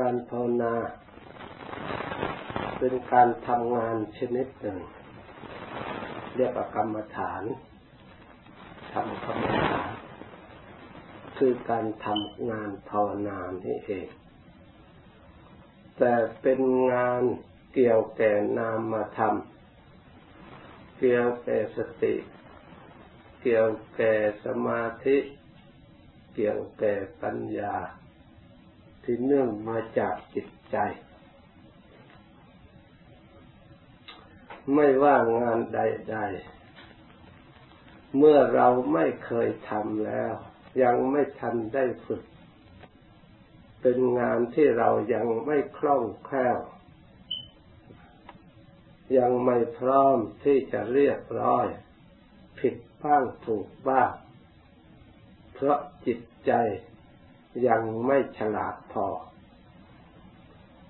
การภาวนา เป็นการทำงานชนิดหนึ่ง เรียกว่ากรรมฐานทำกรรมฐานคือการทำงานภาวนานี่เอง แต่เป็นงานเกี่ยวแก่นามธรรม เกี่ยวแก่สติ เกี่ยวแก่สมาธิ เกี่ยวแก่ปัญญา ที่เนื่องมาจากจิตใจ ไม่ว่างานใด ๆ เมื่อเราไม่เคยทำแล้ว ยังไม่ทันได้ฝึก เป็นงานที่เรายังไม่คล่องแคล่ว ยังไม่พร้อมที่จะเรียบร้อย ผิดบ้างถูกบ้าง เพราะจิตใจ ยังไม่ฉลาดพอ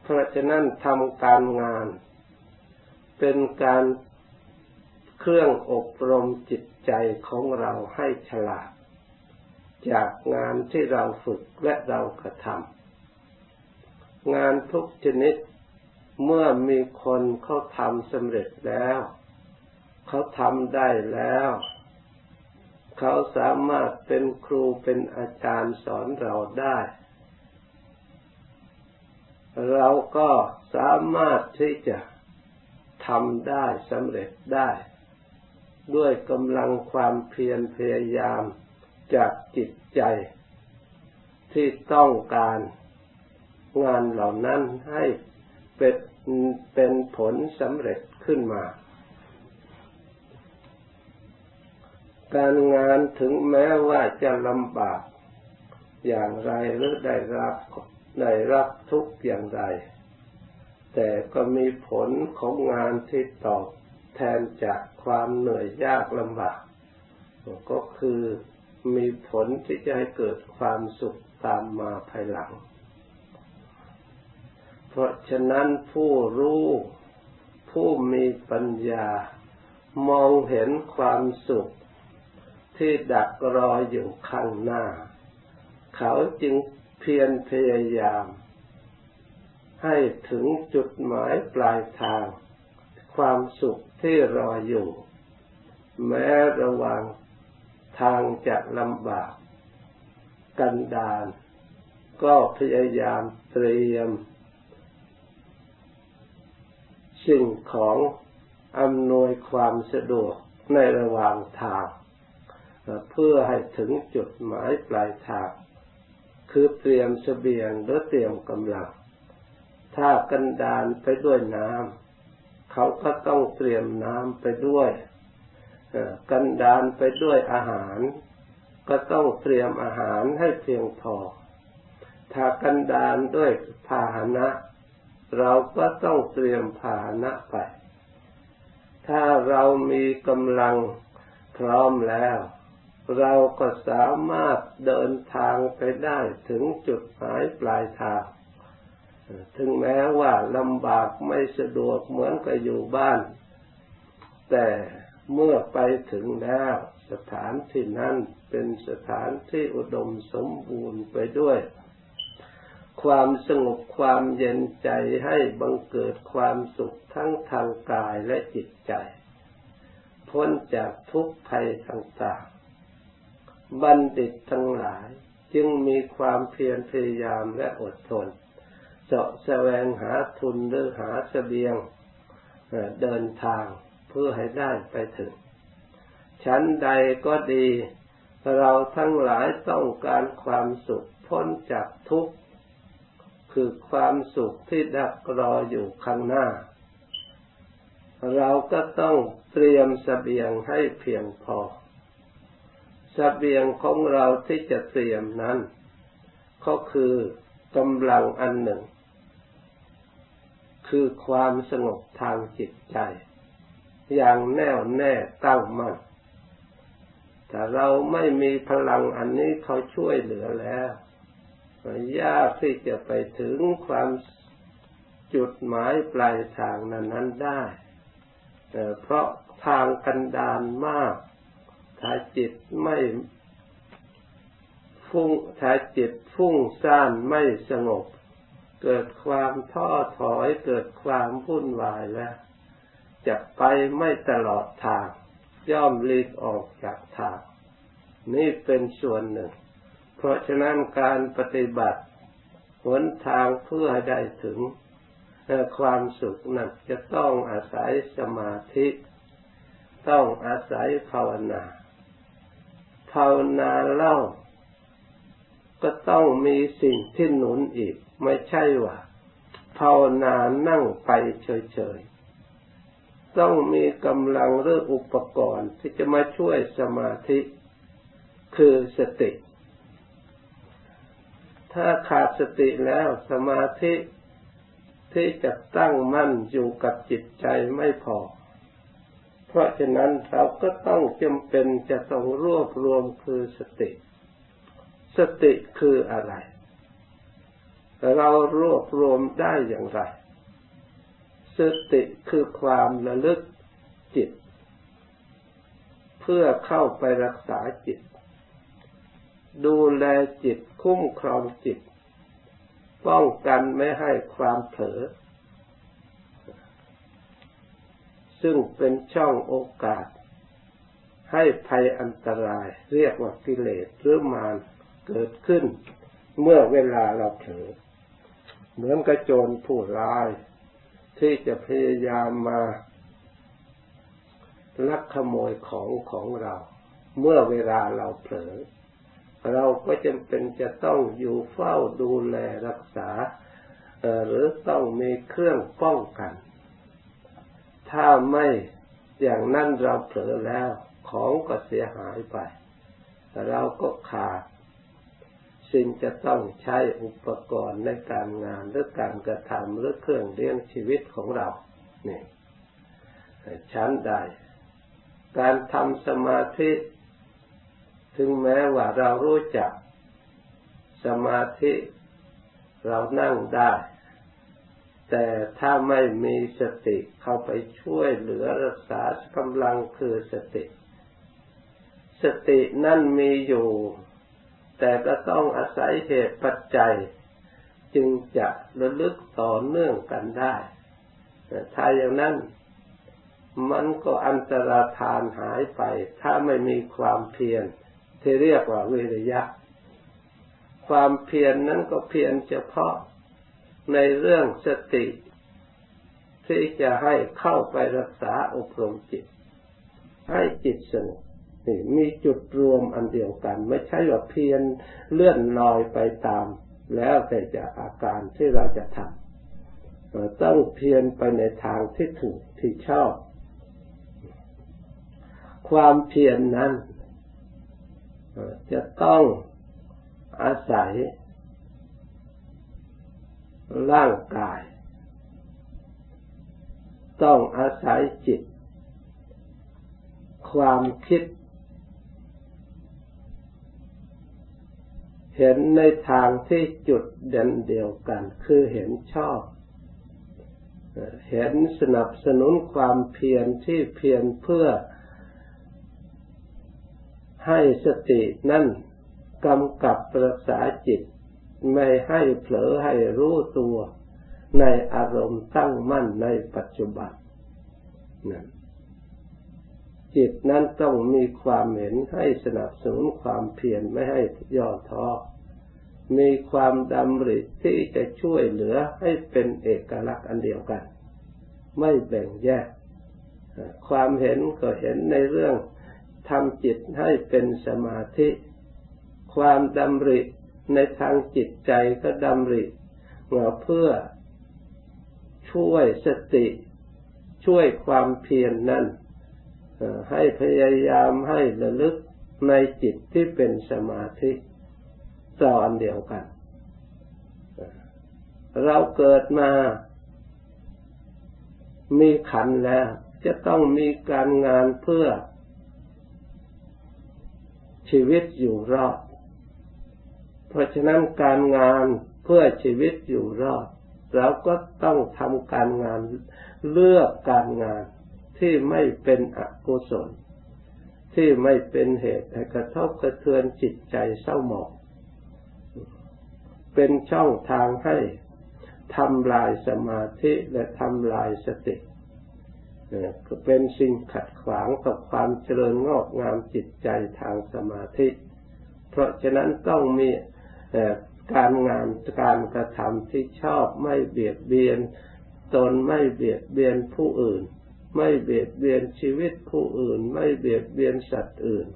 เพราะฉะนั้นทำการงาน เป็นการเครื่องอบรมจิตใจของเราให้ฉลาด จากงานที่เราฝึกและเรากระทำงานทุกชนิดเมื่อมีคนเขาทำสำเร็จแล้ว เขาทำได้แล้ว เขาสามารถเป็นครูเป็นอาจารย์สอนเราได้ เราก็สามารถที่จะทำได้สำเร็จได้ ด้วยกำลังความเพียรพยายามจากจิตใจ ที่ต้องการงานเหล่านั้นให้เป็นเป็นผลสำเร็จขึ้นมา การงานถึงแม้ว่าจะลำบากอย่างไรหรือได้รับได้รับทุกอย่างไร แต่ก็มีผลของงานที่ตอบแทนจากความเหนื่อยยากลำบาก ก็คือมีผลที่จะให้เกิดความสุขตามมาภายหลัง เพราะฉะนั้นผู้รู้ ผู้มีปัญญามองเห็นความสุข ที่ดักรออยู่ข้างหน้า เขาจึงเพียรพยายาม ให้ถึงจุดหมายปลายทาง ความสุขที่รออยู่ แม้ระหว่างทางจะลำบาก กันดานก็พยายามเตรียม สิ่งของอำนวยความสะดวกในระหว่างทาง เพื่อให้ถึงจุดหมายปลายทางคือเตรียมเสบียงหรือเตรียมกำลัง ถ้ากันดานไปด้วยน้ำเขาก็ต้องเตรียมน้ำไปด้วยกันดานไปด้วยอาหาร ก็ต้องเตรียมอาหารให้เพียงพอ ถ้ากันดานด้วยพาหนะ เราก็ต้องเตรียมพาหนะไป ถ้าเรามีกำลังพร้อมแล้ว เราก็สามารถเดินทางไปได้ถึงจุดหมายปลายทาง ถึงแม้ว่าลำบากไม่สะดวกเหมือนกับอยู่บ้าน แต่เมื่อไปถึงแล้วสถานที่นั้นเป็นสถานที่อุดมสมบูรณ์ไปด้วย ความสงบความเย็นใจให้บังเกิดความสุขทั้งทางกายและจิตใจ พ้นจากทุกภัยต่าง บัณฑิตทั้งหลาย จึงมีความเพียรพยายามและอดทนเจาะแสวงหาทุนหรือหาเสบียงเดินทางเพื่อให้ได้ไปถึง ชั้นใดก็ดี เราทั้งหลายต้องการความสุขพ้นจากทุกข์ คือความสุขที่ดักรออยู่ข้างหน้า เราก็ต้องเตรียมสเสบียงให้เพียงพอ สเบียงของเราที่จะเตรียมนั้น ก็คือกำลังอันหนึ่ง คือความสงบทางจิตใจ อย่างแน่วแน่ตั้งมั่นแต่เราไม่มีพลังอันนี้เขาช่วยเหลือแล้วยากที่จะไปถึงความจุดหมายปลายทางนั้นนั้นได้ เพราะทางกันดานมาก ถ้าจิตไม่ฟุ้งถ้าจิตฟุ้งซ่านไม่สงบ เกิดความท้อถอยเกิดความวุ่นวายแล้วจะไปไม่ตลอดทาง ย่อมลีกออกจากทาง นี่เป็นส่วนหนึ่ง เพราะฉะนั้นการปฏิบัติหนทางเพื่อได้ถึงความสุขนั้นจะต้องอาศัยสมาธิ ต้องอาศัยภาวนา ภาวนาเล่า ก็ต้องมีสิ่งที่หนุนอีก ไม่ใช่ว่าภาวนานั่งไปเฉยๆ ต้องมีกำลังหรืออุปกรณ์ที่จะมาช่วยสมาธิ คือสติ ถ้าขาดสติแล้วสมาธิที่จะตั้งมั่นอยู่กับจิตใจไม่พอ เพราะฉะนั้นเราก็ต้องจำเป็นจะต้องรวบรวมคือสติ สติคืออะไร เรารวบรวมได้อย่างไร สติคือความระลึกจิต เพื่อเข้าไปรักษาจิต ดูแลจิตคุ้มครองจิต ป้องกันไม่ให้ความเผลอ ซึ่งเป็นช่องโอกาส ให้ภัยอันตรายเรียกว่ากิเลสหรือมารเกิดขึ้น เมื่อเวลาเราเผลอเหมือนกระโจนผู้ร้าย ที่จะพยายามมาลักขโมยของของเรา เมื่อเวลาเราเผลอ เราก็จำเป็นจะต้องอยู่เฝ้าดูแลรักษาหรือต้องมีเครื่องป้องกัน ถ้าไม่อย่างนั้นเราเผลอแล้วของก็เสียหายไป เราก็ขาดสิ่งจะต้องใช้อุปกรณ์ในการงานหรือการกระทำหรือเครื่องเลี้ยงชีวิตของเรานี่ชั้นใด การทำสมาธิ ถึงแม้ว่าเรารู้จักสมาธิ เรานั่งได้ แต่ถ้าไม่มีสติเข้าไปช่วยเหลือรักษากำลังคือสติ สตินั่นมีอยู่ แต่ก็ต้องอาศัยเหตุปัจจัย จึงจะระลึกต่อเนื่องกันได้ถ้าอย่างนั้นมันก็อันตรธานหายไป ถ้าไม่มีความเพียรที่เรียกว่าวิริยะ ความเพียรนนั้นก็เพียรเฉพาะ ในเรื่องสติ ที่จะให้เข้าไปรักษาอบรมจิต ให้จิตสงบนี่มีจุดรวมอันเดียวกัน ไม่ใช่ว่าเพียรเลื่อนลอยไปตาม แล้วแต่จะอาการที่เราจะทำต้องเพียรไปในทางที่ถูกที่ชอบ ความเพียรนนั้นจะต้องอาศัย ร่างกาย ต้องอาศัยจิต ความคิด เห็นในทางที่จุดเด่นเดียวกัน คือเห็นชอบ เห็นสนับสนุนความเพียรที่เพียรเพื่อให้สตินั่นกำกับปรักษาจิต ไม่ให้เผลอให้รู้ตัวในอารมณ์ตั้งมั่นในปัจจุบันนั่นจิตนั้นต้องมีความเห็นให้สนับสนุนความเพียรไม่ให้ย่อท้อ มีความดำริที่จะช่วยเหลือให้เป็นเอกลักษณ์อันเดียวกัน ไม่แบ่งแยก ความเห็นก็เห็นในเรื่องทำจิตให้เป็นสมาธิ ความดำริ ในทางจิตใจก็ดำริเพื่อช่วยสติ ช่วยความเพียรนนั้นให้พยายามให้ระลึกในจิตที่เป็นสมาธิต่ออันเดียวกัน เราเกิดมา มีขันแล้ว จะต้องมีการงานเพื่อชีวิตอยู่รอด เพราะฉะนั้นการงานเพื่อชีวิตอยู่รอดเราก็ต้องทำการงานเลือกการงานที่ไม่เป็นอกุศล ที่ไม่เป็นเหตุให้กระทบกระเทือนจิตใจเศร้าหมองเป็นช่องทางให้ทำลายสมาธิและทำลายสติก็เป็นสิ่งขัดขวางกับความเจริญงอกงามจิตใจทางสมาธิ เพราะฉะนั้นต้องมี การงานการกระทำที่ชอบไม่เบียดเบียน ตนไม่เบียดเบียนผู้อื่น ไม่เบียดเบียนชีวิตผู้อื่น ไม่เบียดเบียนสัตว์อื่น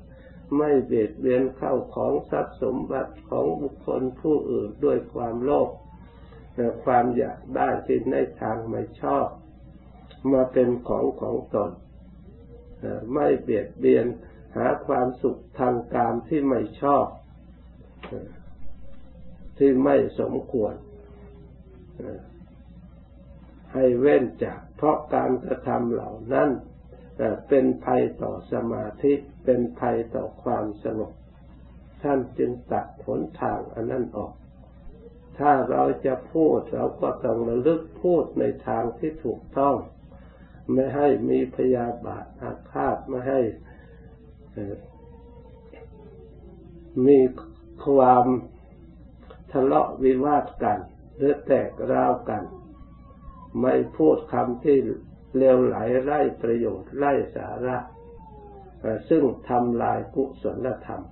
ไม่เบียดเบียนเข้าของทรัพย์สมบัติของบุคคลผู้อื่นด้วยความโลภความอยากได้ที่ในทางไม่ชอบ มาเป็นของของตนไม่เบียดเบียนหาความสุขทางการที่ไม่ชอบ ที่ไม่สมควร ให้เว้นจาก เพราะการกระทำเหล่านั้นเป็นภัยต่อสมาธิเป็นภัยต่อความสงบท่านจึงตัดผลทางอันนั้นออก ถ้าเราจะพูดเราก็ต้องระลึกพูดในทางที่ถูกต้อง ไม่ให้มีพยาบาทอาฆาตไม่ให้มีความ ทะเลาะวิวาทกัน หรือแตกร้าวกัน ไม่พูดคำที่เลวไหลไร้ประโยชน์ไร้สาระ ซึ่งทำลายกุศลธรรม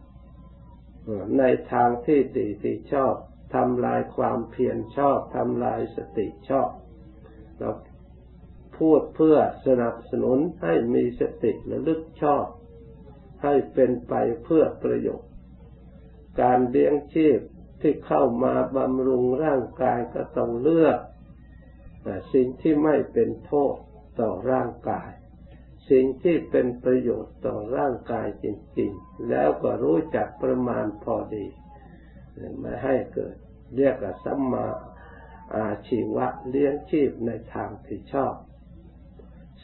ในทางที่ดีที่ชอบทำลายความเพียรชอบทำลายสติชอบเราพูดเพื่อสนับสนุนให้มีสติระลึกชอบ ให้เป็นไปเพื่อประโยชน์ การเลี้ยงชีพ ที่เข้ามาบำรุงร่างกายก็ต้องเลือกสิ่งที่ไม่เป็นโทษต่อร่างกาย สิ่งที่เป็นประโยชน์ต่อร่างกายจริง ๆ แล้วก็รู้จักประมาณพอดีไม่ให้เกิด เรียกว่าสัมมาอาชีวะเลี้ยงชีพในทางที่ชอบ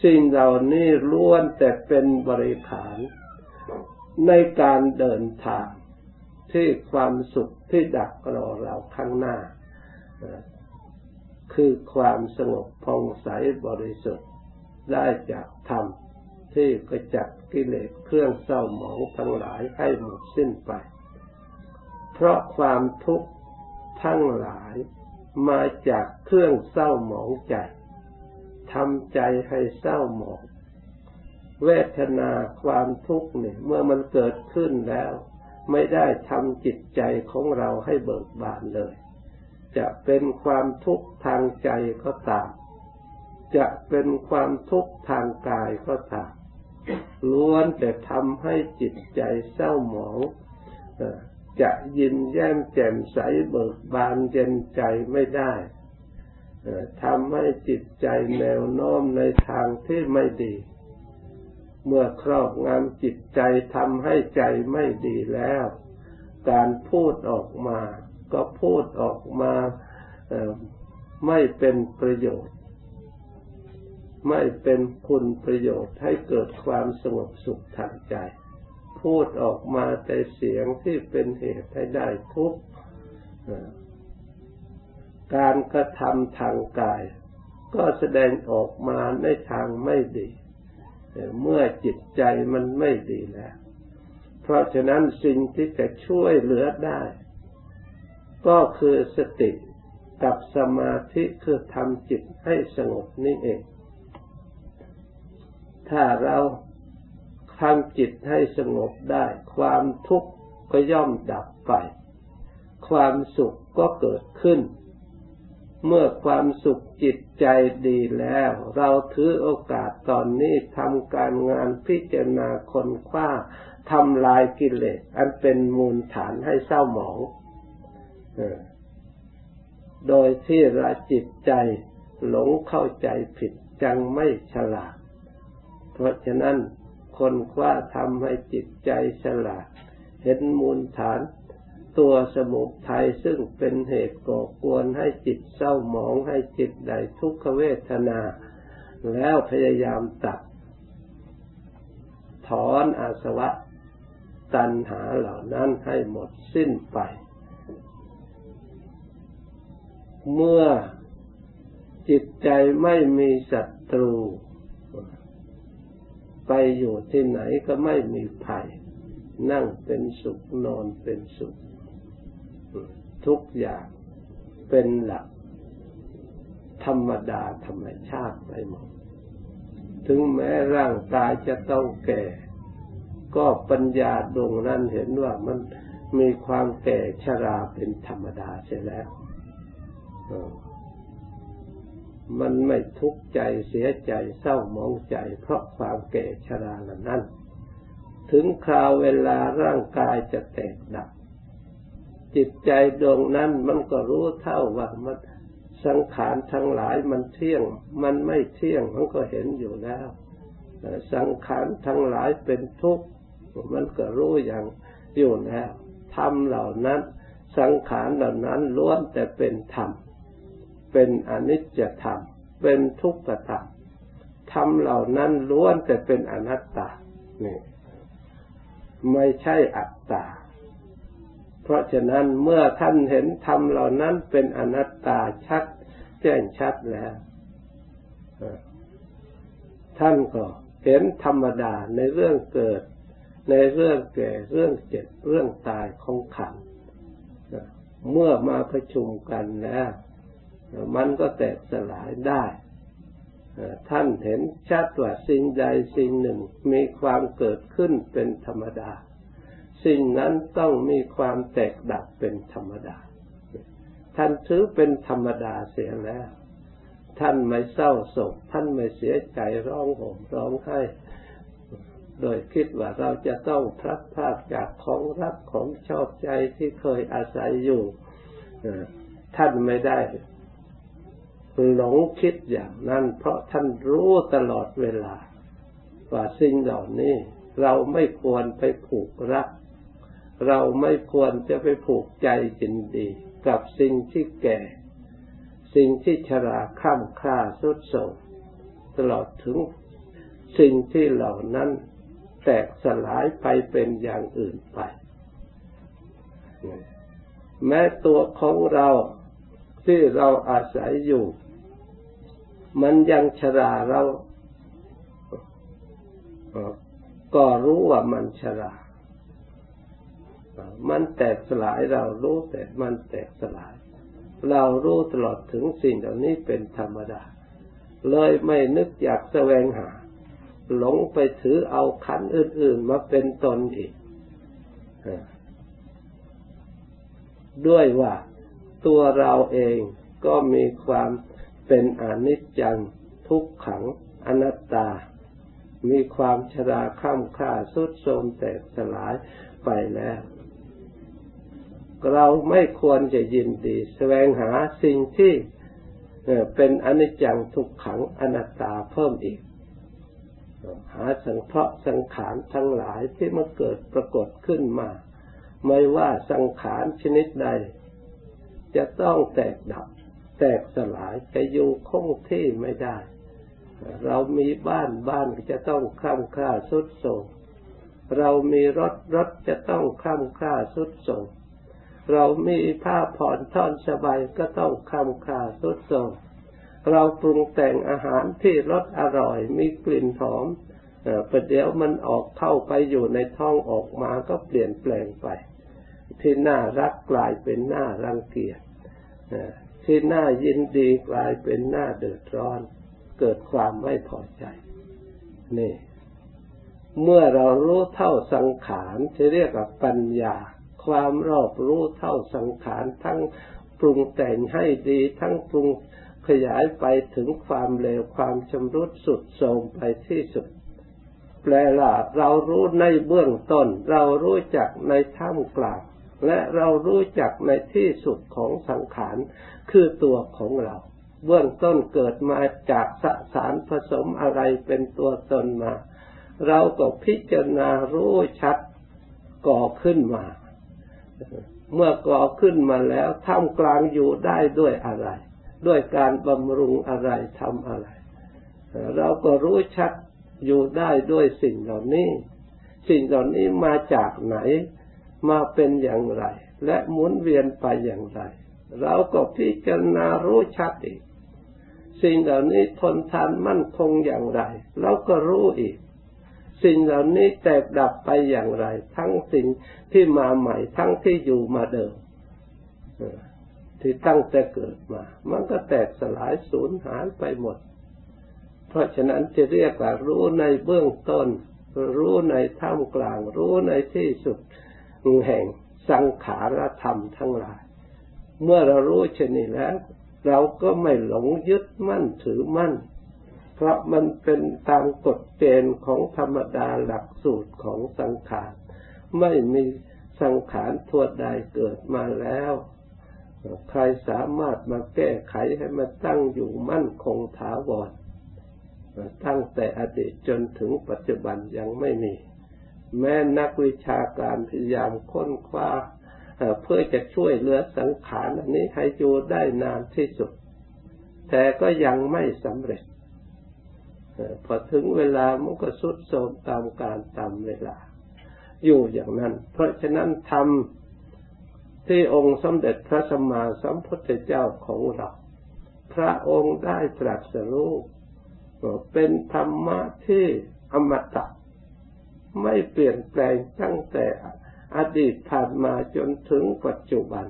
สิ่งเหล่านี้ล้วนแต่เป็นบริขารในการเดินทาง ที่ความสุขที่ดักรอเราข้างหน้า คือความสงบพองใสบริสุทธิ์ได้จากธรรมที่กระจัดกิเลสเครื่องเศร้าหมองทั้งหลายให้หมดสิ้นไป เพราะความทุกข์ทั้งหลายมาจากเครื่องเศร้าหมองใจทำใจให้เศร้าหมอง เวทนาความทุกข์เนี่ยเมื่อมันเกิดขึ้นแล้ว ไม่ได้ทำจิตใจของเราให้เบิกบานเลย จะเป็นความทุกข์ทางใจก็ตาม จะเป็นความทุกข์ทางกายก็ตาม ล้วนแต่ทำให้จิตใจเศร้าหมองจะยินแย้มแจ่มใสเบิกบานเย็นใจไม่ได้ทำให้จิตใจแนวโน้มในทางที่ไม่ดี เมื่อครอบงำจิตใจทำให้ใจไม่ดีแล้ว การพูดออกมา ก็พูดออกมาไม่เป็นประโยชน์ ไม่เป็นคุณประโยชน์ให้เกิดความสงบสุขทางใจ พูดออกมาแต่เสียงที่เป็นเหตุให้ได้ทุกข์การกระทำทางกาย ก็แสดงออกมาในทางไม่ดี เมื่อจิตใจมันไม่ดีแล้ว เพราะฉะนั้นสิ่งที่จะช่วยเหลือได้ ก็คือสติกับสมาธิคือทำจิตให้สงบนี่เอง ถ้าเราทำจิตให้สงบได้ ความทุกข์ก็ย่อมดับไป ความสุขก็เกิดขึ้น เมื่อความสุขจิตใจดีแล้ว เราถือโอกาสตอนนี้ทำการงานพิจารณาคนคว้าทำลายกิเลสอันเป็นมูลฐานให้เศร้าหมองโดยที่ราจิตใจหลงเข้าใจผิดจังไม่ฉลาด เพราะฉะนั้นคนคว้าทำให้จิตใจฉลาด เห็นมูลฐาน ตัวสมุทัยซึ่งเป็นเหตุก่อกวนให้จิตเศร้าหมองให้จิตใดทุกขเวทนา แล้วพยายามตัด ถอนอาสวะตัณหาเหล่านั้นให้หมดสิ้นไป เมื่อจิตใจไม่มีศัตรู ไปอยู่ที่ไหนก็ไม่มีภัย นั่งเป็นสุขนอนเป็นสุข ทุกอย่างเป็นหลักธรรมดาธรรมชาติไปหมด ถึงแม้ร่างกายจะต้องแก่ ก็ปัญญาดวงนั้นเห็นว่ามันมีความแก่ชราเป็นธรรมดาเสียแล้ว มันไม่ทุกข์ใจเสียใจเศร้าหมองใจ เพราะความแก่ชราเหล่านั้น ถึงคราวเวลาร่างกายจะแตกดับ จิตใจดวงนั้นมันก็รู้เท่าว่ามันสังขารทั้งหลายมันเที่ยง มันไม่เที่ยงมันก็เห็นอยู่แล้ว สังขารทั้งหลายเป็นทุกข์มันก็รู้อย่างอยู่แล้วธรรมเหล่านั้น สังขารเหล่านั้นล้วนแต่เป็นธรรม เป็นอนิจจธรรม เป็นทุกขธรรมธรรมเหล่านั้นล้วนแต่เป็นอนัตตานี่ไม่ใช่อัตตา เพราะฉะนั้นเมื่อท่านเห็นธรรมเหล่านั้นเป็นอนัตตาชัดแจ้งชัดแล้วท่านก็เห็นธรรมดาในเรื่องเกิด ในเรื่องแก่เรื่องเจ็บเรื่องตายของขันเมื่อมาประชุมกันแล้วมันก็แตกสลายได้ท่านเห็นชัดว่าสิ่งใดสิ่งหนึ่งมีความเกิดขึ้นเป็นธรรมดา สิ่งนั้นต้องมีความแตกดับเป็นธรรมดา ท่านถือเป็นธรรมดาเสียแล้ว ท่านไม่เศร้าโศก ท่านไม่เสียใจร้องห่มร้องไห้โดยคิดว่าเราจะต้องพลัดพรากจากของรักของชอบใจที่เคยอาศัยอยู่ท่านไม่ได้หลงคิดอย่างนั้น เพราะท่านรู้ตลอดเวลา ว่าสิ่งเหล่านี้เราไม่ควรไปผูกรัก เราไม่ควรจะไปผูกใจจินดี กับสิ่งที่แก่ สิ่งที่ชราคร่ำค่าสุดโทรมตลอดถึงสิ่งที่เหล่านั้นแตกสลายไปเป็นอย่างอื่นไป แม้ตัวของเราที่เราอาศัยอยู่ มันยังชราเราก็รู้ว่ามันชรา มันแตกสลายเรารู้แต่มันแตกสลาย เรารู้ตลอดถึงสิ่งเหล่านี้เป็นธรรมดา เลยไม่นึกอยากแสวงหา หลงไปถือเอาขันอื่น ๆ มาเป็นตนอีกด้วยว่าตัวเราเองก็มีความเป็นอนิจจังทุกขังอนัตตา มีความชราข้ามค่าสุดโทมแตกสลายไปแล้ว เราไม่ควรจะยินดี แสวงหาสิ่งที่เป็นอนิจจังทุกขังอนัตตาเพิ่มอีก หาสังเคราะห์สังขารทั้งหลายที่มาเกิดปรากฏขึ้นมา ไม่ว่าสังขารชนิดใด จะต้องแตกดับ แตกสลายจะอยู่คงที่ไม่ได้ เรามีบ้านบ้านจะต้องคล่ำคล้าสุดโทรมเรามีรถรถจะต้องคล่ำคล้าสุดโทรม เรามีผ้าผ่อนท่อนสบายก็ต้องคำคาสุดโทมเราปรุงแต่งอาหารที่รสอร่อย มีกลิ่นหอมประเดี๋ยวมันออกเข้าไปอยู่ในท้องออกมาก็เปลี่ยนแปลงไป ที่น่ารักกลายเป็นน่ารังเกียจที่น่ายินดีกลายเป็นน่าเดือดร้อน เกิดความไม่พอใจนี่ เมื่อเรารู้เท่าสังขารที่เรียกว่าปัญญา ความรอบรู้เท่าสังขารทั้งปรุงแต่งให้ดีทั้งปรุงขยายไปถึงความเลวความชำรุดสุดโทรมไปที่สุด แปลว่าเรารู้ในเบื้องต้น เรารู้จักในท่ามกลางและเรารู้จักในที่สุดของสังขารคือตัวของเรา เบื้องต้นเกิดมาจากสสารผสมอะไรเป็นตัวตนมา เราก็พิจารณารู้ชัดก่อขึ้นมา เมื่อก่อขึ้นมาแล้วท่ามกลางอยู่ได้ด้วยอะไร ด้วยการบำรุงอะไรทำอะไร เราก็รู้ชัดอยู่ได้ด้วยสิ่งเหล่านี้ สิ่งเหล่านี้มาจากไหน มาเป็นอย่างไร และหมุนเวียนไปอย่างไร เราก็พิจารณารู้ชัดอีก สิ่งเหล่านี้ทนทานมั่นคงอย่างไร เราก็รู้อีก สิ่งเหล่านี้แตกดับไปอย่างไร ทั้งสิ่งที่มาใหม่ ทั้งที่อยู่มาเดิมที่ตั้งแต่เกิดมา มันก็แตกสลายสูญหายไปหมด เพราะฉะนั้นจะเรียกว่ารู้ในเบื้องต้น รู้ในท่ามกลาง รู้ในที่สุดแห่งสังขารธรรมทั้งหลาย เมื่อเรารู้เช่นนี้แล้ว เราก็ไม่หลงยึดมั่นถือมั่น เพราะมันเป็นตามกฎเกณฑ์ของธรรมดาหลักสูตรของสังขารไม่มีสังขารทั่วใดเกิดมาแล้ว ใครสามารถมาแก้ไขให้มันตั้งอยู่มั่นคงถาวรตั้งแต่อดีตจนถึงปัจจุบันยังไม่มี แม้นักวิชาการพยายามค้นคว้าเพื่อจะช่วยเหลือสังขารอันนี้ให้อยู่ได้นานที่สุด แต่ก็ยังไม่สำเร็จ พอถึงเวลามันก็สุดโทมตามการตามเวลา อยู่อย่างนั้น เพราะฉะนั้นทำที่องค์สมเด็จพระสัมมาสัมพุทธเจ้าของเรา พระองค์ได้ตรัสรู้เป็นธรรมะที่อมตะ ไม่เปลี่ยนแปลงตั้งแต่อดีตผ่านมาจนถึงปัจจุบัน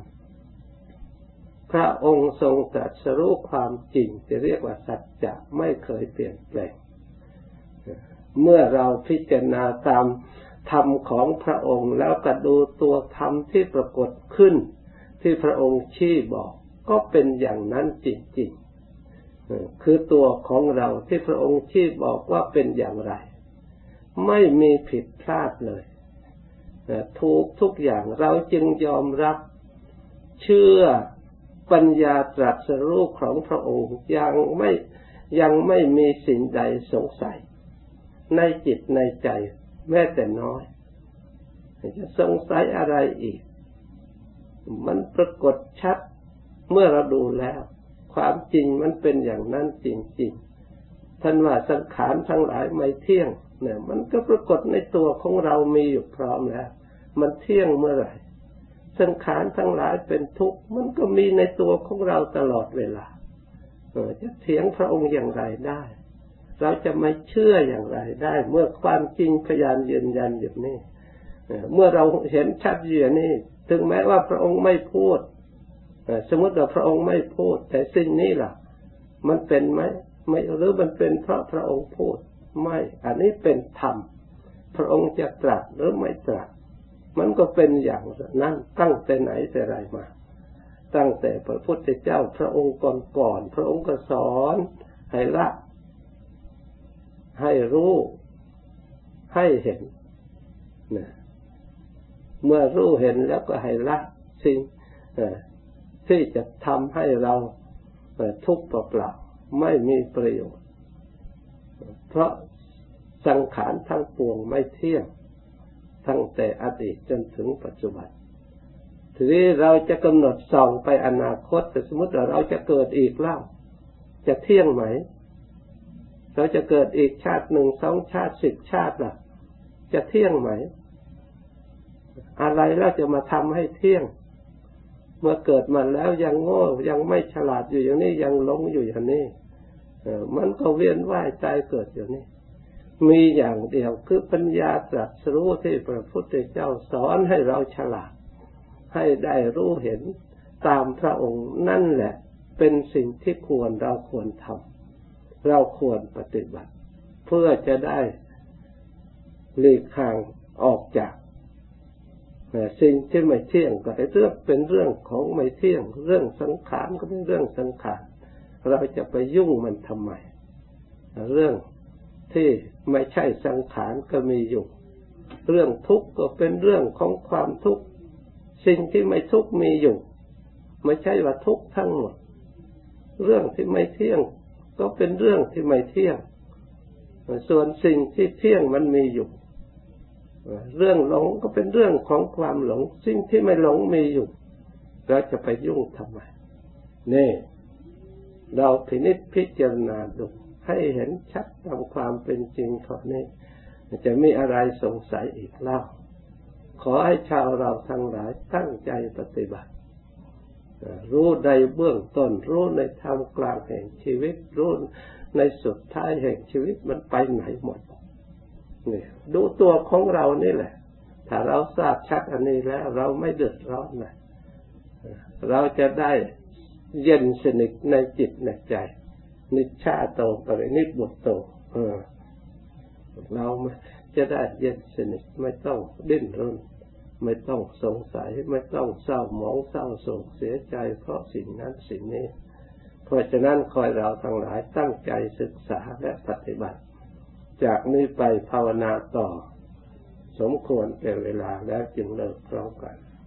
พระองค์ทรงตรัสรู้ความจริงจะเรียกว่าสัจจะไม่เคยเปลี่ยนแปลง เมื่อเราพิจารณาตามธรรมของพระองค์แล้วก็ดูตัวธรรมที่ปรากฏขึ้น ที่พระองค์ชี้บอก ก็เป็นอย่างนั้นจริงๆคือตัวของเราที่พระองค์ชี้บอกว่าเป็นอย่างไร ไม่มีผิดพลาดเลยถูกทุกอย่างเราจึงยอมรับเชื่อ ปัญญาตรัสรู้ของพระองค์ยังไม่ยังไม่มีสิ่งใดสงสัย ในจิตในใจแม้แต่น้อย จะสงสัยอะไรอีก มันปรากฏชัดเมื่อเราดูแล้ว ความจริงมันเป็นอย่างนั้นจริงๆท่านว่าสังขารทั้งหลายไม่เที่ยงเนี่ยมันก็ปรากฏในตัวของเรามีอยู่พร้อมแล้ว มันเที่ยงเมื่อไหร่ สังขารทั้งหลายเป็นทุกข์มันก็มีในตัวของเราตลอดเวลาเออจะเถียงพระองค์อย่างไรได้ เราจะไม่เชื่ออย่างไรได้ เมื่อความจริงพยานยืนยันอยู่นี่เมื่อเราเห็นชัดอย่างนี้ถึงแม้ว่าพระองค์ไม่พูดสมมติว่าพระองค์ไม่พูด แต่สิ่งนี้ล่ะ มันเป็นไหมไม่หรือมันเป็นเพราะพระองค์พูด ไม่ อันนี้เป็นธรรม พระองค์จะตรัสหรือไม่ตรัส มันก็เป็นอย่างนั้นตั้งแต่ไหนแต่ไรมา ตั้งแต่พระพุทธเจ้าพระองค์ก่อนๆพระองค์ก็สอนให้ละให้รู้ให้เห็นนะเมื่อรู้เห็นแล้วก็ให้ละสิ่งที่จะทำให้เราทุกข์เปล่าๆไม่มีประโยชน์ เพราะสังขารทั้งปวงไม่เที่ยง ตั้งแต่อดีตจนถึงปัจจุบัน ทีนี้เราจะกำหนดส่องไปอนาคตแต่สมมติว่าเราจะเกิดอีกเล่าจะเที่ยงไหม เราจะเกิดอีกชาติหนึ่งสองชาติสิบชาติล่ะ จะเที่ยงไหม อะไรเราจะมาทำให้เที่ยง เมื่อเกิดมาแล้วยังโง่ยังไม่ฉลาดอยู่อย่างนี้ยังหลงอยู่อย่างนี้มันก็เวียนว่ายตายเกิดอยู่นี่ มีอย่างเดียวคือปัญญาตรัสรู้ที่พระพุทธเจ้าสอนให้เราฉลาด ให้ได้รู้เห็นตามพระองค์นั่นแหละ เป็นสิ่งที่ควรเราควรทำเราควรปฏิบัติ เพื่อจะได้หลีกทางออกจากสิ่งที่ไม่เที่ยงก็ให้เรื่องเป็นเรื่องของไม่เที่ยง เรื่องสังขารก็เป็นเรื่องสังขารเราจะไปยุ่งมันทำไม เรื่องที่ ไม่ใช่สังขารก็มีอยู่ เรื่องทุกข์ก็เป็นเรื่องของความทุกข์สิ่งที่ไม่ทุกข์มีอยู่ ไม่ใช่ว่าทุกข์ทั้งหมด เรื่องที่ไม่เที่ยง ก็เป็นเรื่องที่ไม่เที่ยง ส่วนสิ่งที่เที่ยงมันมีอยู่ เรื่องหลงก็เป็นเรื่องของความหลง สิ่งที่ไม่หลงมีอยู่ เราจะไปยุ่งทำไมนี่ เราพินิจพิจารณาดู ให้เห็นชัดตามความเป็นจริงเท่านี้จะมีอะไรสงสัยอีกเล่า ขอให้ชาวเราทั้งหลายตั้งใจปฏิบัติ รู้ในเบื้องต้น รู้ในทามกลางแห่งชีวิต รู้ในสุดท้ายแห่งชีวิตมันไปไหนหมดนี่ดูตัวของเรานี่แหละ ถ้าเราทราบชัดอันนี้แล้วเราไม่เดือดร้อนนะเราจะได้เย็นสนิทในจิตในใจ นิชาโตปรินิบุตโตเออเราจะได้เย็นสนิทไม่ต้องดิ้นรนไม่ต้องสงสัยไม่ต้องเศร้าหมองเศร้าโศกเสียใจเพราะสิ่งนั้นสิ่งนี้ เพราะฉะนั้นคอยเราทั้งหลายตั้งใจศึกษาและปฏิบัติ จากนี้ไปภาวนาต่อ สมควรเป็นเวลาแล้วจึงเลิกพร้อมกัน